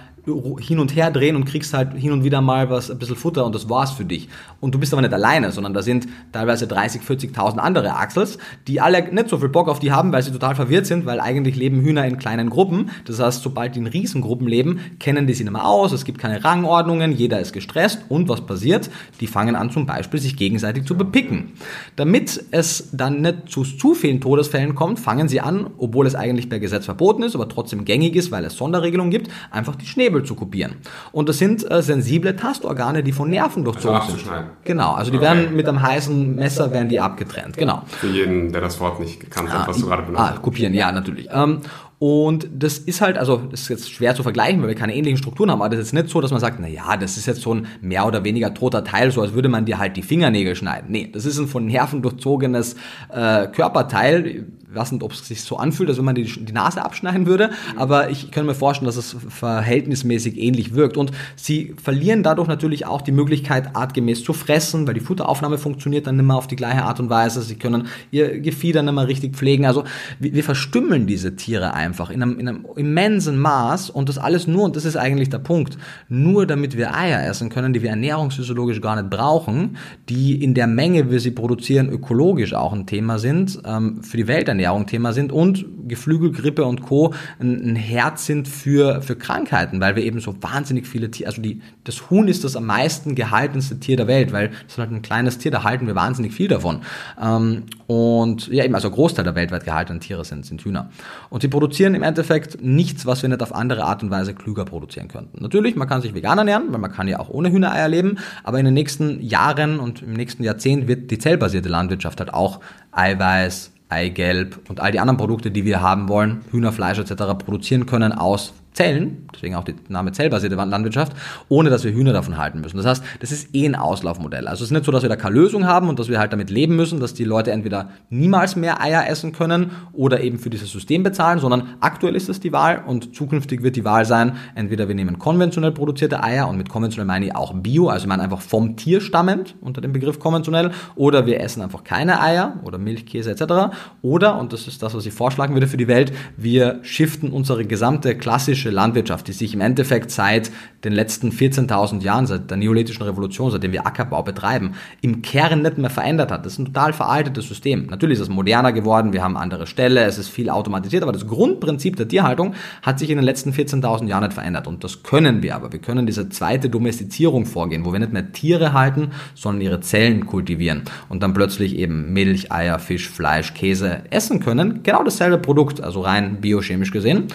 hin und her drehen und kriegst halt hin und wieder mal was, ein bisschen Futter und das war's für dich. Und du bist aber nicht alleine, sondern da sind teilweise 30, 40.000 andere Axels, die alle nicht so viel Bock auf die haben, weil sie total verwirrt sind, weil eigentlich leben Hühner in kleinen Gruppen. Das heißt, sobald die in Riesengruppen leben, kennen die sich nicht mehr aus, es gibt keine Rangordnungen, jeder ist gestresst und was passiert? Die fangen an zum Beispiel sich gegenseitig zu bepicken. Damit es dann nicht zu zu vielen Todesfällen kommt, fangen sie an, obwohl es eigentlich per Gesetz verboten ist, aber trotzdem gängig ist, weil es Sonderregelungen gibt, einfach die Schnäbel Säbel zu kopieren. Und das sind äh, sensible Tastorgane, die von Nerven durchzogen also sind. Genau, also die okay. werden mit einem heißen Messer werden die abgetrennt. Genau. Für jeden, der das Wort nicht gekannt hat, ah, was du gerade benutzt hast. Ah, kopieren, ja, natürlich. Ähm, und das ist halt, also das ist jetzt schwer zu vergleichen, weil wir keine ähnlichen Strukturen haben, aber das ist nicht so, dass man sagt, na ja, das ist jetzt so ein mehr oder weniger toter Teil, so als würde man dir halt die Fingernägel schneiden. Nee, das ist ein von Nerven durchzogenes äh, Körperteil, nicht, ob es sich so anfühlt, als wenn man die, die Nase abschneiden würde, mhm. aber ich kann mir vorstellen, dass es verhältnismäßig ähnlich wirkt. Und sie verlieren dadurch natürlich auch die Möglichkeit, artgemäß zu fressen, weil die Futteraufnahme funktioniert dann nicht mehr auf die gleiche Art und Weise. Sie können ihr Gefieder nicht mehr richtig pflegen. Also wir, wir verstümmeln diese Tiere einfach in einem, in einem immensen Maß und das alles nur, und das ist eigentlich der Punkt, nur damit wir Eier essen können, die wir ernährungsphysiologisch gar nicht brauchen, die in der Menge, wie wir sie produzieren, ökologisch auch ein Thema sind, ähm, für die Welternährung Ernährung Thema sind und Geflügelgrippe und Co. ein, ein Herz sind für, für Krankheiten, weil wir eben so wahnsinnig viele Tiere, also die, das Huhn ist das am meisten gehaltenste Tier der Welt, weil es ist halt ein kleines Tier, da halten wir wahnsinnig viel davon. Ähm, und ja, eben, also Großteil der weltweit gehaltenen Tiere sind, sind Hühner. Und sie produzieren im Endeffekt nichts, was wir nicht auf andere Art und Weise klüger produzieren könnten. Natürlich, man kann sich vegan ernähren, weil man kann ja auch ohne Hühnereier leben, aber in den nächsten Jahren und im nächsten Jahrzehnt wird die zellbasierte Landwirtschaft halt auch Eiweiß, Eigelb und all die anderen Produkte, die wir haben wollen, Hühnerfleisch etc. produzieren können aus Zellen, deswegen auch der Name zellbasierte Landwirtschaft, ohne dass wir Hühner davon halten müssen. Das heißt, das ist eh ein Auslaufmodell. Also es ist nicht so, dass wir da keine Lösung haben und dass wir halt damit leben müssen, dass die Leute entweder niemals mehr Eier essen können oder eben für dieses System bezahlen, sondern aktuell ist es die Wahl und zukünftig wird die Wahl sein, entweder wir nehmen konventionell produzierte Eier und mit konventionell meine ich auch Bio, also ich meine einfach vom Tier stammend unter dem Begriff konventionell, oder wir essen einfach keine Eier oder Milch, Käse etc. Oder, und das ist das, was ich vorschlagen würde für die Welt, wir shiften unsere gesamte klassische klassische Landwirtschaft, die sich im Endeffekt seit den letzten 14.000 Jahren, seit der neolithischen Revolution, seitdem wir Ackerbau betreiben, im Kern nicht mehr verändert hat. Das ist ein total veraltetes System. Natürlich ist es moderner geworden, wir haben andere Ställe, es ist viel automatisiert, aber das Grundprinzip der Tierhaltung hat sich in den letzten 14.000 Jahren nicht verändert. Und das können wir aber. Wir können diese zweite Domestizierung vorgehen, wo wir nicht mehr Tiere halten, sondern ihre Zellen kultivieren und dann plötzlich eben Milch, Eier, Fisch, Fleisch, Käse essen können. Genau dasselbe Produkt, also rein biochemisch gesehen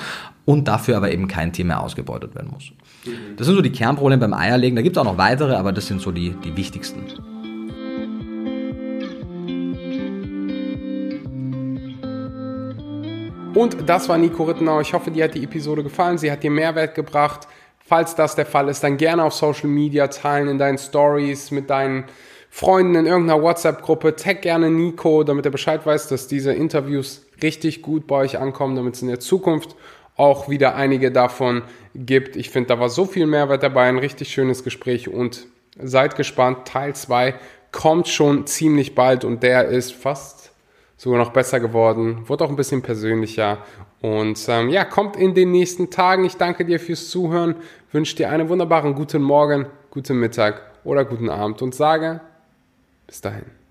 und dafür aber eben kein Tier mehr ausgebeutet werden muss. Das sind so die Kernprobleme beim Eierlegen. Da gibt es auch noch weitere, aber das sind so die, die wichtigsten. Und das war Nico Rittenau. Ich hoffe, dir hat die Episode gefallen. Sie hat dir Mehrwert gebracht. Falls das der Fall ist, dann gerne auf Social Media teilen, in deinen Stories, mit deinen Freunden in irgendeiner WhatsApp-Gruppe. Tag gerne Nico, damit er Bescheid weiß, dass diese Interviews richtig gut bei euch ankommen, damit es in der Zukunft auch wieder einige davon gibt. Ich finde, da war so viel Mehrwert dabei, ein richtig schönes Gespräch und seid gespannt. Teil 2 kommt schon ziemlich bald und der ist fast sogar noch besser geworden, wurde auch ein bisschen persönlicher und ähm, ja, kommt in den nächsten Tagen. Ich danke dir fürs Zuhören, wünsche dir einen wunderbaren guten Morgen, guten Mittag oder guten Abend und sage bis dahin.